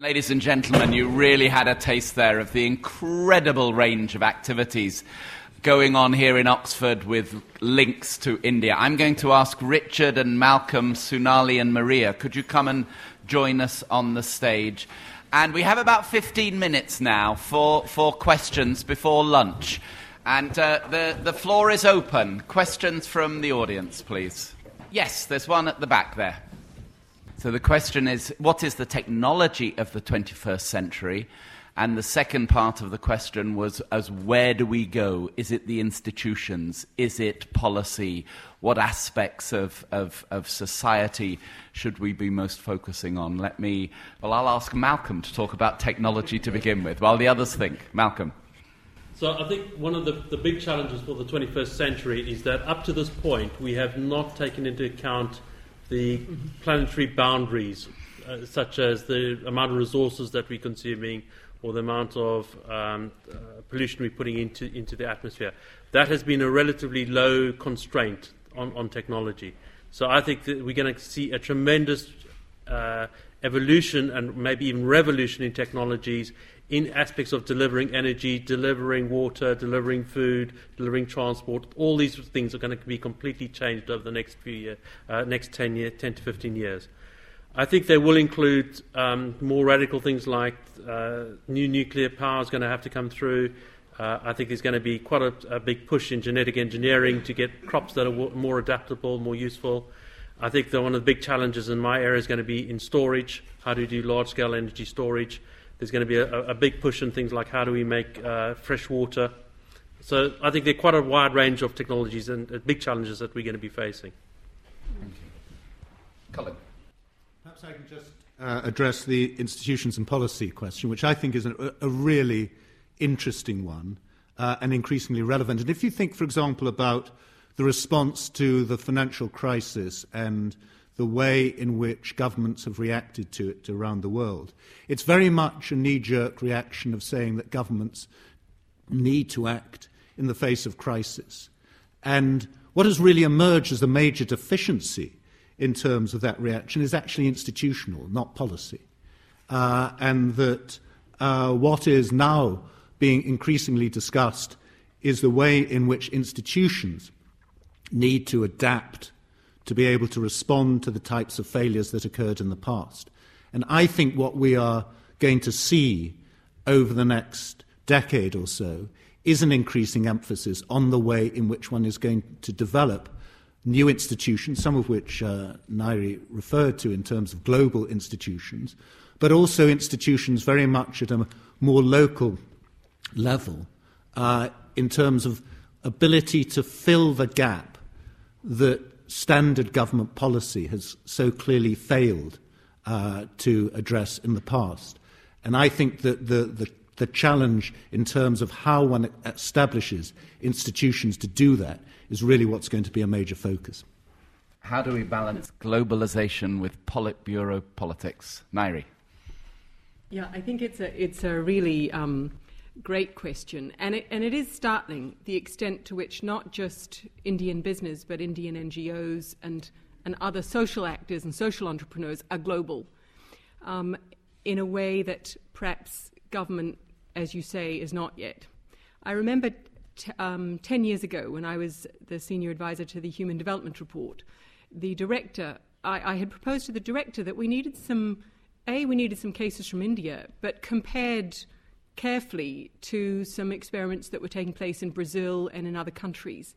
Ladies and gentlemen, you really had a taste there of the incredible range of activities going on here in Oxford with links to India. I'm going to ask Richard and Malcolm, Sonali and Maria, could you come and join us on the stage? And we have about 15 minutes now for, for questions before lunch. And uh, the, the floor is open. Questions from the audience, please. Yes, there's one at the back there. So the question is what is the technology of the 21st century? And the second part of the question was as where do we go? Is it the institutions? Is it policy? What aspects of, of, of society should we be most focusing on? Let me, well, I'll ask Malcolm to talk about technology to begin with, while the others think. Malcolm. So I think one of the, the big challenges for the 21st century is that up to this point we have not taken into account the planetary boundaries, uh, such as the amount of resources that we're consuming or the amount of um, uh, pollution we're putting into, into the atmosphere. That has been a relatively low constraint on, on technology. So I think that we're going to see a tremendous uh, evolution and maybe even revolution in technologies in aspects of delivering energy, delivering water, delivering food, delivering transport. All these things are going to be completely changed over the next few years, uh, next 10, year, 10 to 15 years. I think they will include um, more radical things like uh, new nuclear power is going to have to come through. Uh, I think there's going to be quite a, a, big push in genetic engineering to get crops that are w- more adaptable, more useful. I think that one of the big challenges in my area is going to be in storage. How do you do large scale energy storage? There's going to be a, a big push in things like how do we make uh, fresh water. So I think there are quite a wide range of technologies and uh, big challenges that we're going to be facing. Thank you. Colin. Perhaps I can just uh, address the institutions and policy question, which I think is a, a really interesting one uh, and increasingly relevant. And if you think, for example, about the response to the financial crisis and the way in which governments have reacted to it around the world. It's very much a knee jerk reaction of saying that governments need to act in the face of crisis. And what has really emerged as a major deficiency in terms of that reaction is actually institutional, not policy. Uh, and that uh, what is now being increasingly discussed is the way in which institutions need to adapt to be able to respond to the types of failures that occurred in the past. And I think what we are going to see over the next decade or so is an increasing emphasis on the way in which one is going to develop new institutions, some of which uh, Ngaire referred to in terms of global institutions, but also institutions very much at a more local level uh, in terms of ability to fill the gap that standard government policy has so clearly failed uh, to address in the past. And I think that the, the, the challenge in terms of how one establishes institutions to do that is really what's going to be a major focus. How do we balance globalization with Politburo politics? Ngaire. Yeah, I think it's a, it's a really um, Great question. And it, and it is startling the extent to which not just Indian business, but Indian NGOs and, and other social actors and social entrepreneurs are global um, in a way that perhaps government, as you say, is not yet. I remember t- um, 10 years ago when I was the senior advisor to the Human Development Report, the director, I, I had proposed to the director that we needed some, A, we needed some cases from India, but compared carefully to some experiments that were taking place in Brazil and in other countries.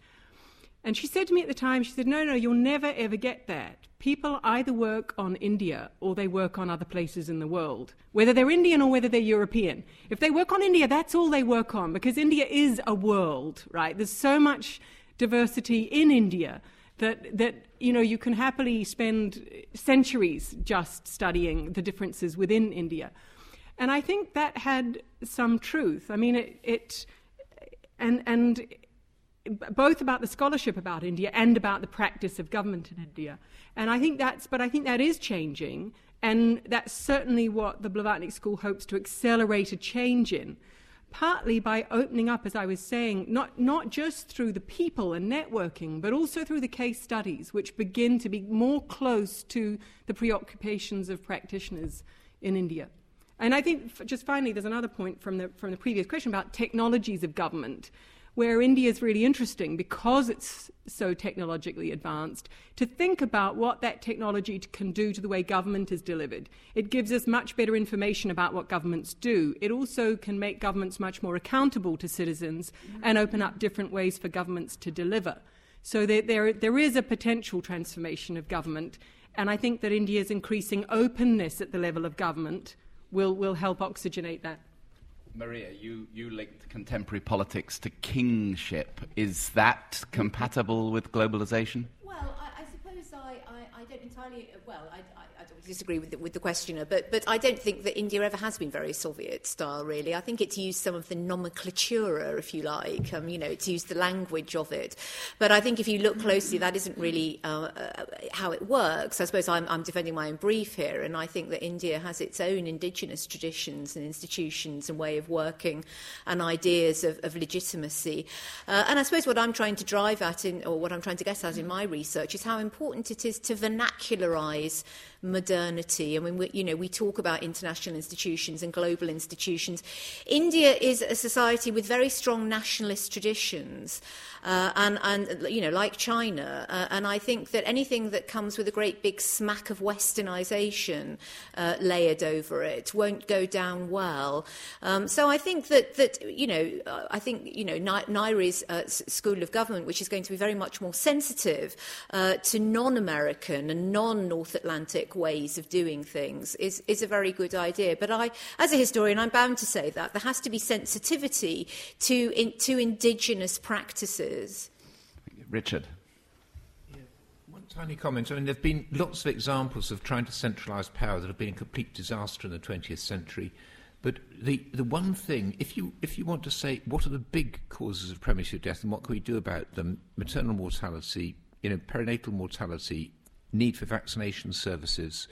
And she said to me at the time, she said, No, no, you'll never ever get that. People either work on India or they work on other places in the world, whether they're Indian or whether they're European. If they work on India, that's all they work on because India is a world, right? There's so much diversity in India that, that you know, you can happily spend centuries just studying the differences within India. And I think that had some truth. I mean, it, it and, and both about the scholarship about India and about the practice of government in India. And I think that's, but I think that is changing, and that's certainly what the Blavatnik School hopes to accelerate a change in. Partly by opening up, as I was saying, not, not just through the people and networking, but also through the case studies, which begin to be more close to the preoccupations of practitioners in India. And I think, just finally, there's another point from the, from the previous question about technologies of government where India is really interesting because it's so technologically advanced, to think about what that technology can do to the way government is delivered. It gives us much better information about what governments do. It also can make governments much more accountable to citizens and open up different ways for governments to deliver. So there, there, there is a potential transformation of government, and I think that India's increasing openness at the level of government will, will help oxygenate that. Maria, you, you linked contemporary politics to kingship. Is that compatible with globalization? Well, I, I suppose I, I, I, don't entirely. Well, I, disagree with the, with the questioner, but, but I don't think that India ever has been very Soviet style, really. I think it's used some of the nomenclatura, if you like. Um, you know, it's used the language of it. But I think if you look closely, that isn't really uh, uh, how it works. I suppose I'm, I'm defending my own brief here, and I think that India has its own indigenous traditions and institutions and way of working and ideas of, of legitimacy. Uh, and I suppose what I'm trying to drive at, in, or what I'm trying to get at in my research, is how important it is to vernacularize modernity. I mean, we, you know, we talk about international institutions and global institutions. India is a society with very strong nationalist traditions, uh, and, and, you know, like China. Uh, and I think that anything that comes with a great big smack of westernization uh, layered over it won't go down well. Um, so I think that, that you know, I think, you know, Ngaire's uh, School of Government, which is going to be very much more sensitive uh, to non-American and non-North Atlantic ways of doing things, is, is a very good idea. But I, as a historian, I'm bound to say that there has to be sensitivity to, in, to indigenous practices Richard. one tiny comment. I mean, there have been lots of examples of trying to centralise power that have been a complete disaster in the 20th century. But the, the one thing, if you, if you want to say what are the big causes of premature death and what can we do about them, maternal mortality, you know, perinatal mortality, need for vaccination services,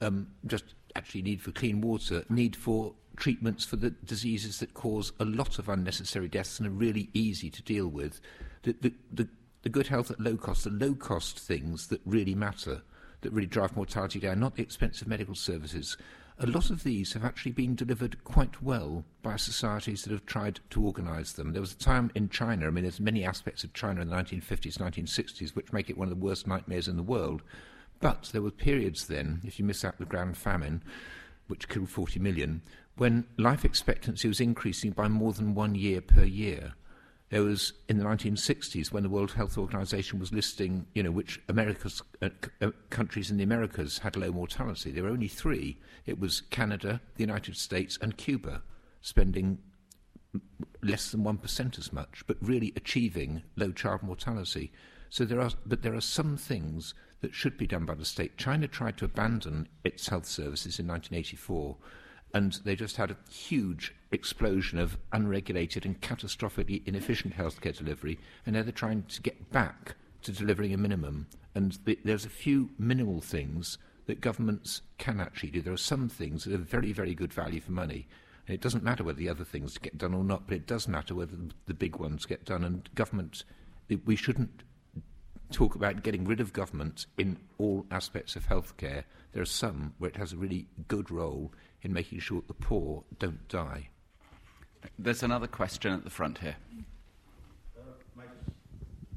um, just actually need for clean water, need for treatments for the diseases that cause a lot of unnecessary deaths and are really easy to deal with. The, the, the, the good health at low cost, the low cost things that really matter, that really drive mortality down, not the expensive medical services. A lot of these have actually been delivered quite well by societies that have tried to organise them. There was a time in China, I mean, there's many aspects of China in the 1950s, 1960s, which make it one of the worst nightmares in the world. But there were periods then, if you miss out the Grand Famine, which killed 40 million, when life expectancy was increasing by more than one year per year. There was in the 1960s when the World Health Organization was listing, you know, which America's uh, uh, countries in the Americas had low mortality. There were only three. It was Canada, the United States, and Cuba, spending less than one percent as much, but really achieving low child mortality. So there are, but there are some things that should be done by the state. China tried to abandon its health services in 1984 and they just had a huge explosion of unregulated and catastrophically inefficient healthcare delivery, and now they're trying to get back to delivering a minimum. And the, there's a few minimal things that governments can actually do. There are some things that are very, very good value for money. And it doesn't matter whether the other things get done or not, but it does matter whether the big ones get done. And government, we shouldn't talk about getting rid of government in all aspects of healthcare. There are some where it has a really good role in making sure the poor don't die. There's another question at the front here.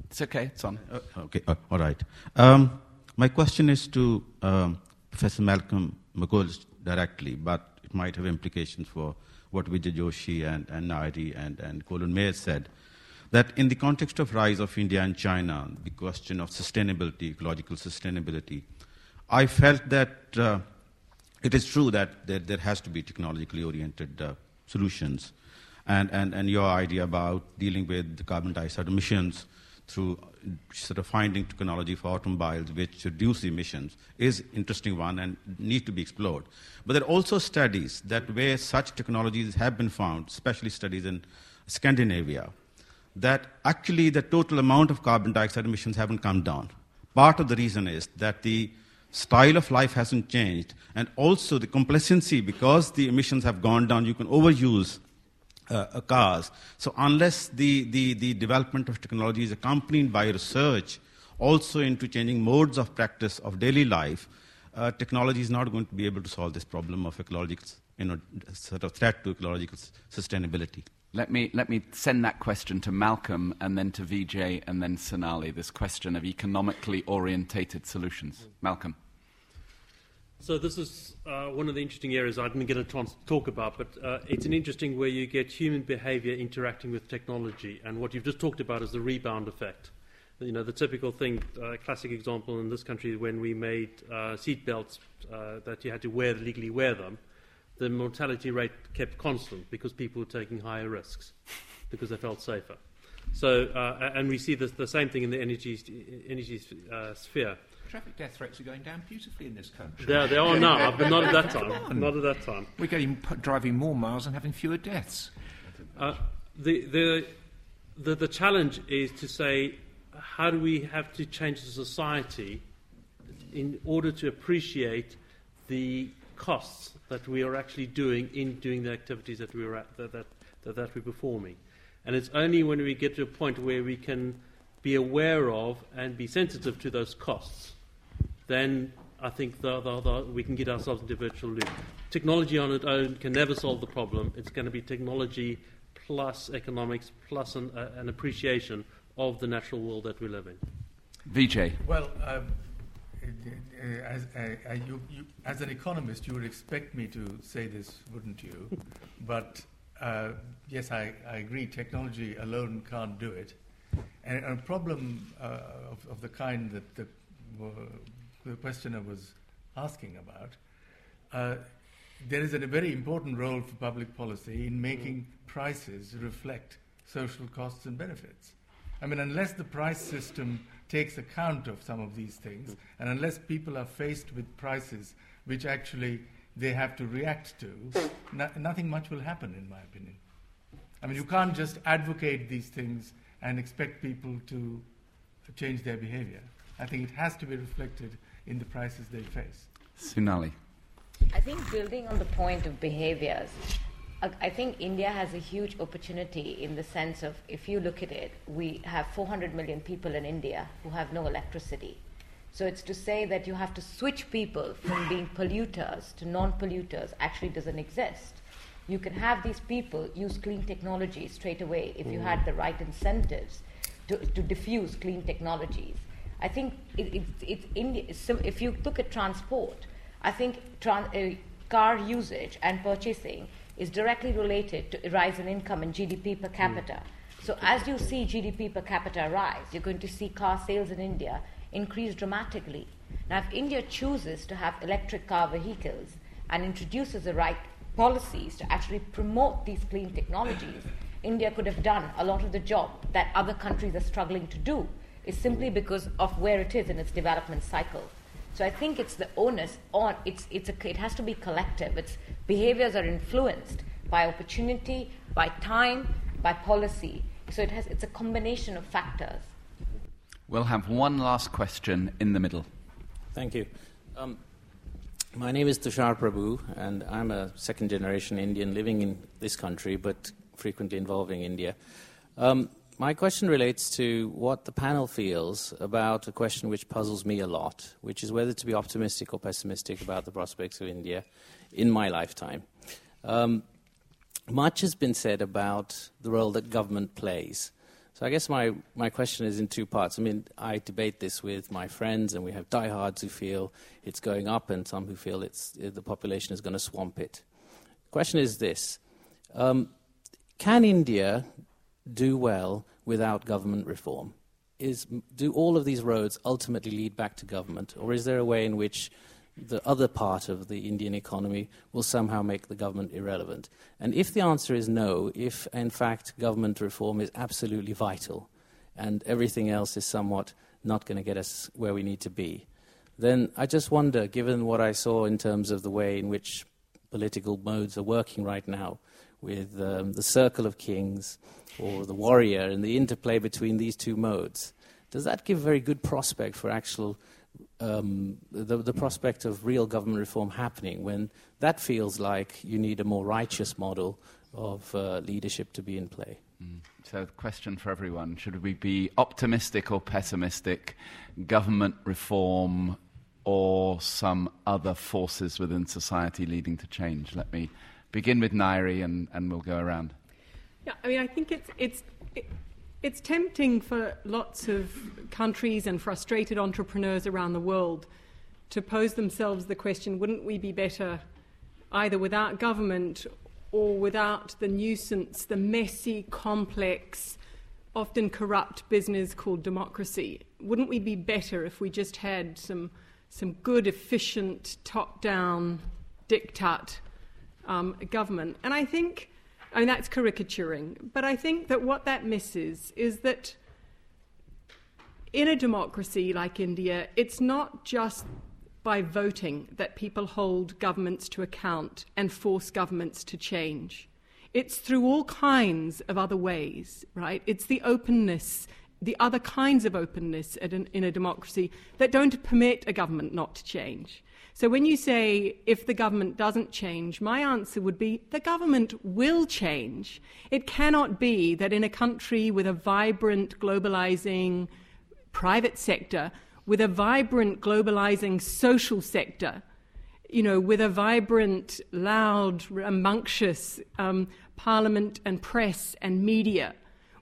It's okay, it's on. Uh, okay, uh, all right. Um, my question is to um, Professor Malcolm McCulloch directly, but it might have implications for what Vijay Joshi and, and Ngaire and, and Colin Mayer said. That in the context of rise of India and China, the question of sustainability, ecological sustainability, I felt that uh, it is true that there, has to be technologically oriented uh, solutions. And, and, and your idea about dealing with carbon dioxide emissions through sort of finding technology for automobiles which reduce emissions is interesting one and need to be explored. But there are also studies that where such technologies have been found, especially studies in Scandinavia, that actually the total amount of carbon dioxide emissions haven't come down. Part of the reason is that the style of life hasn't changed, and also the complacency, because the emissions have gone down, you can overuse uh, cars. So, unless the, the, the development of technology is accompanied by research also into changing modes of practice of daily life, uh, technology is not going to be able to solve this problem of ecological you know, sort of threat to ecological sustainability. Let me, let me send that question to Malcolm and then to Vijay and then Sonali, this question of economically orientated solutions. Malcolm. So this is uh, one of the interesting areas I didn't get a chance to talk about, but uh, it's an interesting where you get human behaviour interacting with technology, and what you've just talked about is the rebound effect. You know, the typical thing, uh, classic example in this country, when we made uh, seat uh, that you had to wear legally wear them, the mortality rate kept constant because people were taking higher risks because they felt safer. So, uh, and we see this, the same thing in the energy, energy uh, sphere. Traffic death rates are going down beautifully in this country. There, they are now, but not at that time. Not at that time. We're getting driving more miles and having fewer deaths. Uh, the, the, the, the challenge is to say, how do we have to change the society in order to appreciate the costs that we are actually doing in doing the activities that, we are at, that, that, that, that we're performing. And it's only when we get to a point where we can be aware of and be sensitive to those costs, then I think the, the, the, we can get ourselves into a virtual loop. Technology on its own can never solve the problem. It's going to be technology plus economics plus an, uh, an appreciation of the natural world that we live in. Vijay. Well, um, as, uh, you, you, as, an economist, you would expect me to say this, wouldn't you? but uh, yes, I, I, agree, technology alone can't do it. And a problem uh, of, of, the kind that the, the, questioner was asking about, uh, there is a very important role for public policy in making prices reflect social costs and benefits. I mean, unless the price system takes account of some of these things, and unless people are faced with prices which actually they have to react to, no, nothing much will happen, in my opinion. I mean, you can't just advocate these things and expect people to change their behavior. I think it has to be reflected in the prices they face. Sonali. I think building on the point of behaviors, I think India has a huge opportunity in the sense of if you look at it, we have 400 million people in India who have no electricity. So it's to say that you have to switch people from being polluters to non polluters actually doesn't exist. You can have these people use clean technology straight away if you had the right incentives to, to diffuse clean technologies. I think it, it, India, so if you look at transport, I think tran- uh, car usage and purchasing is directly related to a rise in income and GDP per capita. Hmm. So as you see GDP per capita rise, you're going to see car sales in India increase dramatically. Now, if India chooses to have electric car vehicles and introduces the right policies to actually promote these clean technologies, India could have done a lot of the job that other countries are struggling to do. Is simply because of where it is in its development cycle. So I think it's the onus on it's it's a, it has to be collective. Its behaviors are influenced by opportunity, by time, by policy. So it has it's a combination of factors. We'll have one last question in the middle. Thank you. Um, my name is Tushar Prabhu, and I'm a second generation Indian living in this country, but frequently involving India. Um, my question relates to what the panel feels about a question which puzzles me a lot, which is whether to be optimistic or pessimistic about the prospects of India in my lifetime. Um, much has been said about the role that government plays. So I guess my, my question is in two parts. I mean, I debate this with my friends, and we have diehards who feel it's going up, and some who feel it's, the population is going to swamp it. The question is this um, Can India do well without government reform? Is, do all of these roads ultimately lead back to government, or is there a way in which the other part of the Indian economy will somehow make the government irrelevant? And if the answer is no, if in fact government reform is absolutely vital and everything else is somewhat not going to get us where we need to be, then I just wonder, given what I saw in terms of the way in which political modes are working right now, with um, the circle of kings or the warrior and the interplay between these two modes, does that give very good prospect for actual um, the, the, prospect of real government reform happening when that feels like you need a more righteous model of uh, leadership to be in play. Mm. So, question for everyone should we be optimistic or pessimistic, government reform or some other forces within society leading to change? Let me begin with Ngaire and, and we'll go around. Yeah, I mean, I think it's, it's, it, it's tempting for lots of countries and frustrated entrepreneurs around the world to pose themselves the question wouldn't we be better either without government or without the nuisance, the messy, complex, often corrupt business called democracy? Wouldn't we be better if we just had some, some good, efficient, top down diktat um, government? And I think, I mean, that's caricaturing, but I think that what that misses is that in a democracy like India, it's not just by voting that people hold governments to account and force governments to change. It's through all kinds of other ways, right? It's the openness, the other kinds of openness in a democracy that don't permit a government not to change. So when you say, if the government doesn't change, my answer would be, the government will change. It cannot be that in a country with a vibrant, globalizing private sector, with a vibrant, globalizing social sector, you know, with a vibrant, loud, rambunctious um, parliament and press and media,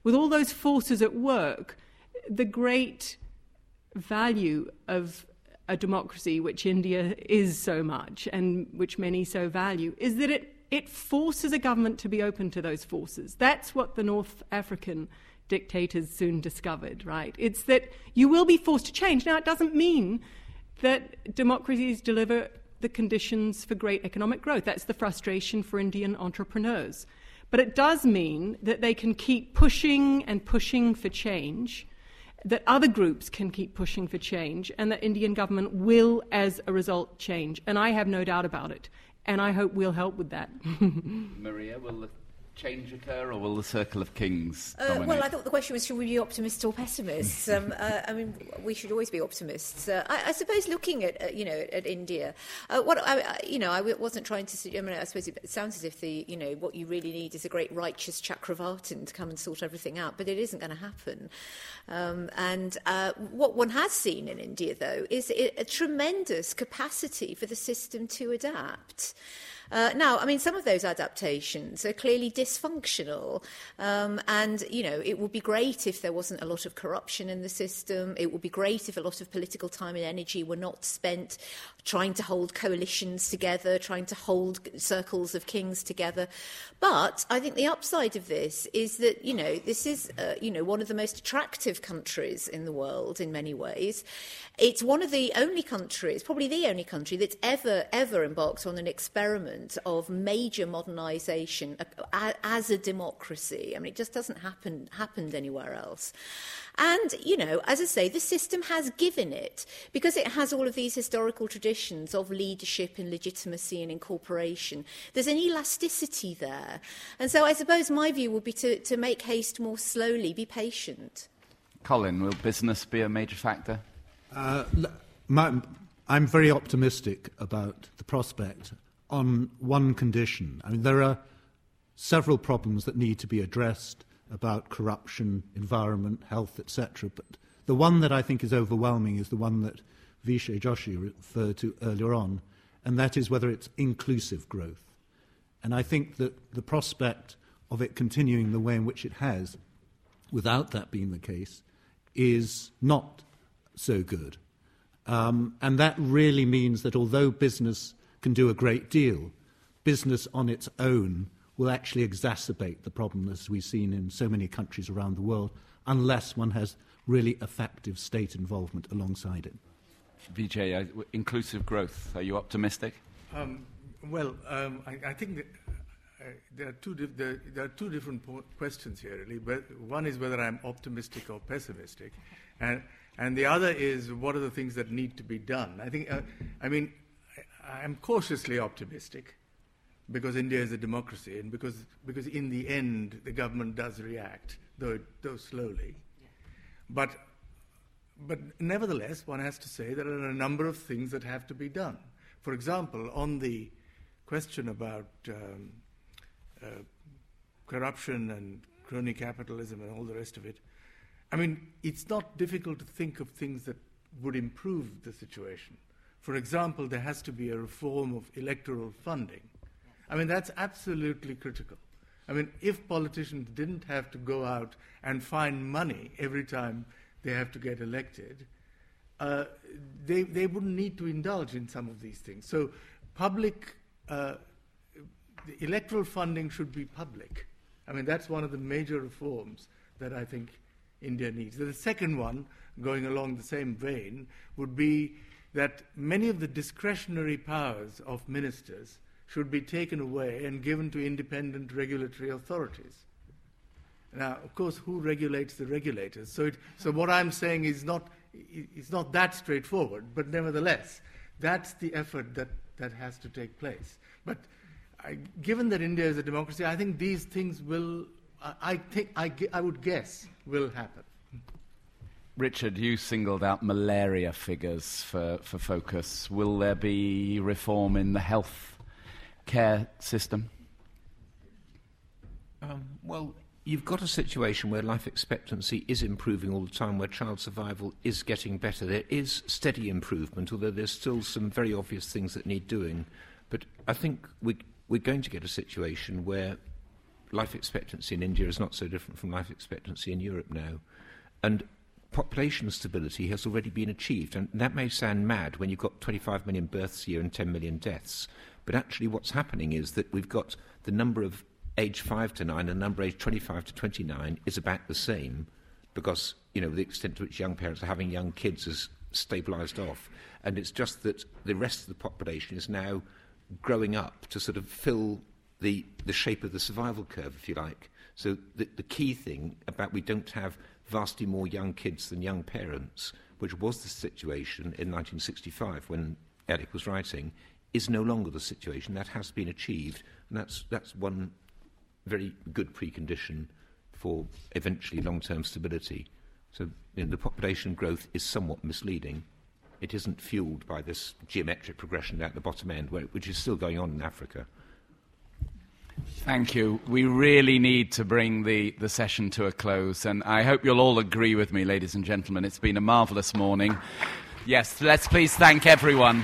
with all those forces at work, the great value of a democracy, which India is so much and which many so value, is that it, it forces a government to be open to those forces. That's what the North African dictators soon discovered, right? It's that you will be forced to change. Now, it doesn't mean that democracies deliver the conditions for great economic growth. That's the frustration for Indian entrepreneurs. But it does mean that they can keep pushing and pushing for change, that other groups can keep pushing for change, and that Indian government will, as a result, change. And I have no doubt about it. And I hope we'll help with that. Maria, will change occur, or will the Circle of Kings uh, Well, I thought the question was should we be optimists or pessimists? um, uh, I mean, we should always be optimists. Uh, I, I, suppose looking at, you know, at India, uh, what I, you know, I wasn't trying to. I mean, I suppose it sounds as if the, you know, what you really need is a great righteous Chakravartin to come and sort everything out, but it isn't going to happen. Um, and uh, what one has seen in India, though, is a tremendous capacity for the system to adapt. Uh, now, I mean, some of those adaptations are clearly dysfunctional, um, and you know, it would be great if there wasn't a lot of corruption in the system. It would be great if a lot of political time and energy were not spent trying to hold coalitions together, trying to hold circles of kings together. But I think the upside of this is that you know this is uh, you know one of the most attractive countries in the world in many ways. It's one of the only countries, probably the only country that's ever ever embarked on an experiment of major modernisation as a democracy. I mean, it just doesn't happen happened anywhere else. And, you know, as I say, the system has given it because it has all of these historical traditions of leadership and legitimacy and incorporation. There's an elasticity there. And so I suppose my view would be to, to make haste more slowly, be patient. Colin, will business be a major factor? Uh, my, I'm very optimistic about the prospect on one condition. I mean, there are several problems that need to be addressed about corruption, environment, health, etc. But the one that I think is overwhelming is the one that Vijay Joshi referred to earlier on, and that is whether it's inclusive growth. And I think that the prospect of it continuing the way in which it has, without that being the case, is not so good. Um, and that really means that although business can do a great deal. Business on its own will actually exacerbate the problem, as we've seen in so many countries around the world, unless one has really effective state involvement alongside it. Vijay, uh, inclusive growth, are you optimistic? Um, well, um, I, I, think that, uh, there, are two dif- there, there, are two different po- questions here, really. But one is whether I'm optimistic or pessimistic, and, and the other is what are the things that need to be done. I think, uh, I mean, I'm cautiously optimistic because India is a democracy and because, because in the end the government does react, though, though slowly. Yeah. But, but nevertheless, one has to say there are a number of things that have to be done. For example, on the question about um, uh, corruption and crony capitalism and all the rest of it, I mean, it's not difficult to think of things that would improve the situation. For example, there has to be a reform of electoral funding I mean, that's absolutely critical. I mean, if politicians didn't have to go out and find money every time they have to get elected, uh, they, they wouldn't need to indulge in some of these things. So, public, uh, electoral funding should be public. I mean, that's one of the major reforms that I think India needs. The second one, going along the same vein, would be that many of the discretionary powers of ministers should be taken away and given to independent regulatory authorities. Now, of course, who regulates the regulators? So, it, so what I'm saying is not, it's not that straightforward, but nevertheless, that's the effort that, that has to take place. But I, given that India is a democracy, I think these things will, I, I think, I, I would guess, will happen. Richard, you singled out malaria figures for, for focus. Will there be reform in the health care system? Um, well, you've got a situation where life expectancy is improving all the time, where child survival is getting better. There is steady improvement, although there's still some very obvious things that need doing. But I think we, we're going to get a situation where life expectancy in India is not so different from life expectancy in Europe now. And population stability has already been achieved. And that may sound mad when you've got 25 million births a year and 10 million deaths. But actually, what's happening is that we've got the number of age 5 to 9 and the number age 25 to 29 is about the same because, you know, the extent to which young parents are having young kids has stabilised off. And it's just that the rest of the population is now growing up to sort of fill the, the shape of the survival curve, if you like. So the, the key thing about we don't have vastly more young kids than young parents, which was the situation in 1965 when Eric was writing, is no longer the situation. That has been achieved, and that's, that's one very good precondition for eventually long term stability. So you know, the population growth is somewhat misleading. It isn't fueled by this geometric progression at the bottom end, which is still going on in Africa. Thank you. We really need to bring the, the session to a close, and I hope you'll all agree with me, ladies and gentlemen. It's been a marvellous morning. Yes, let's please thank everyone.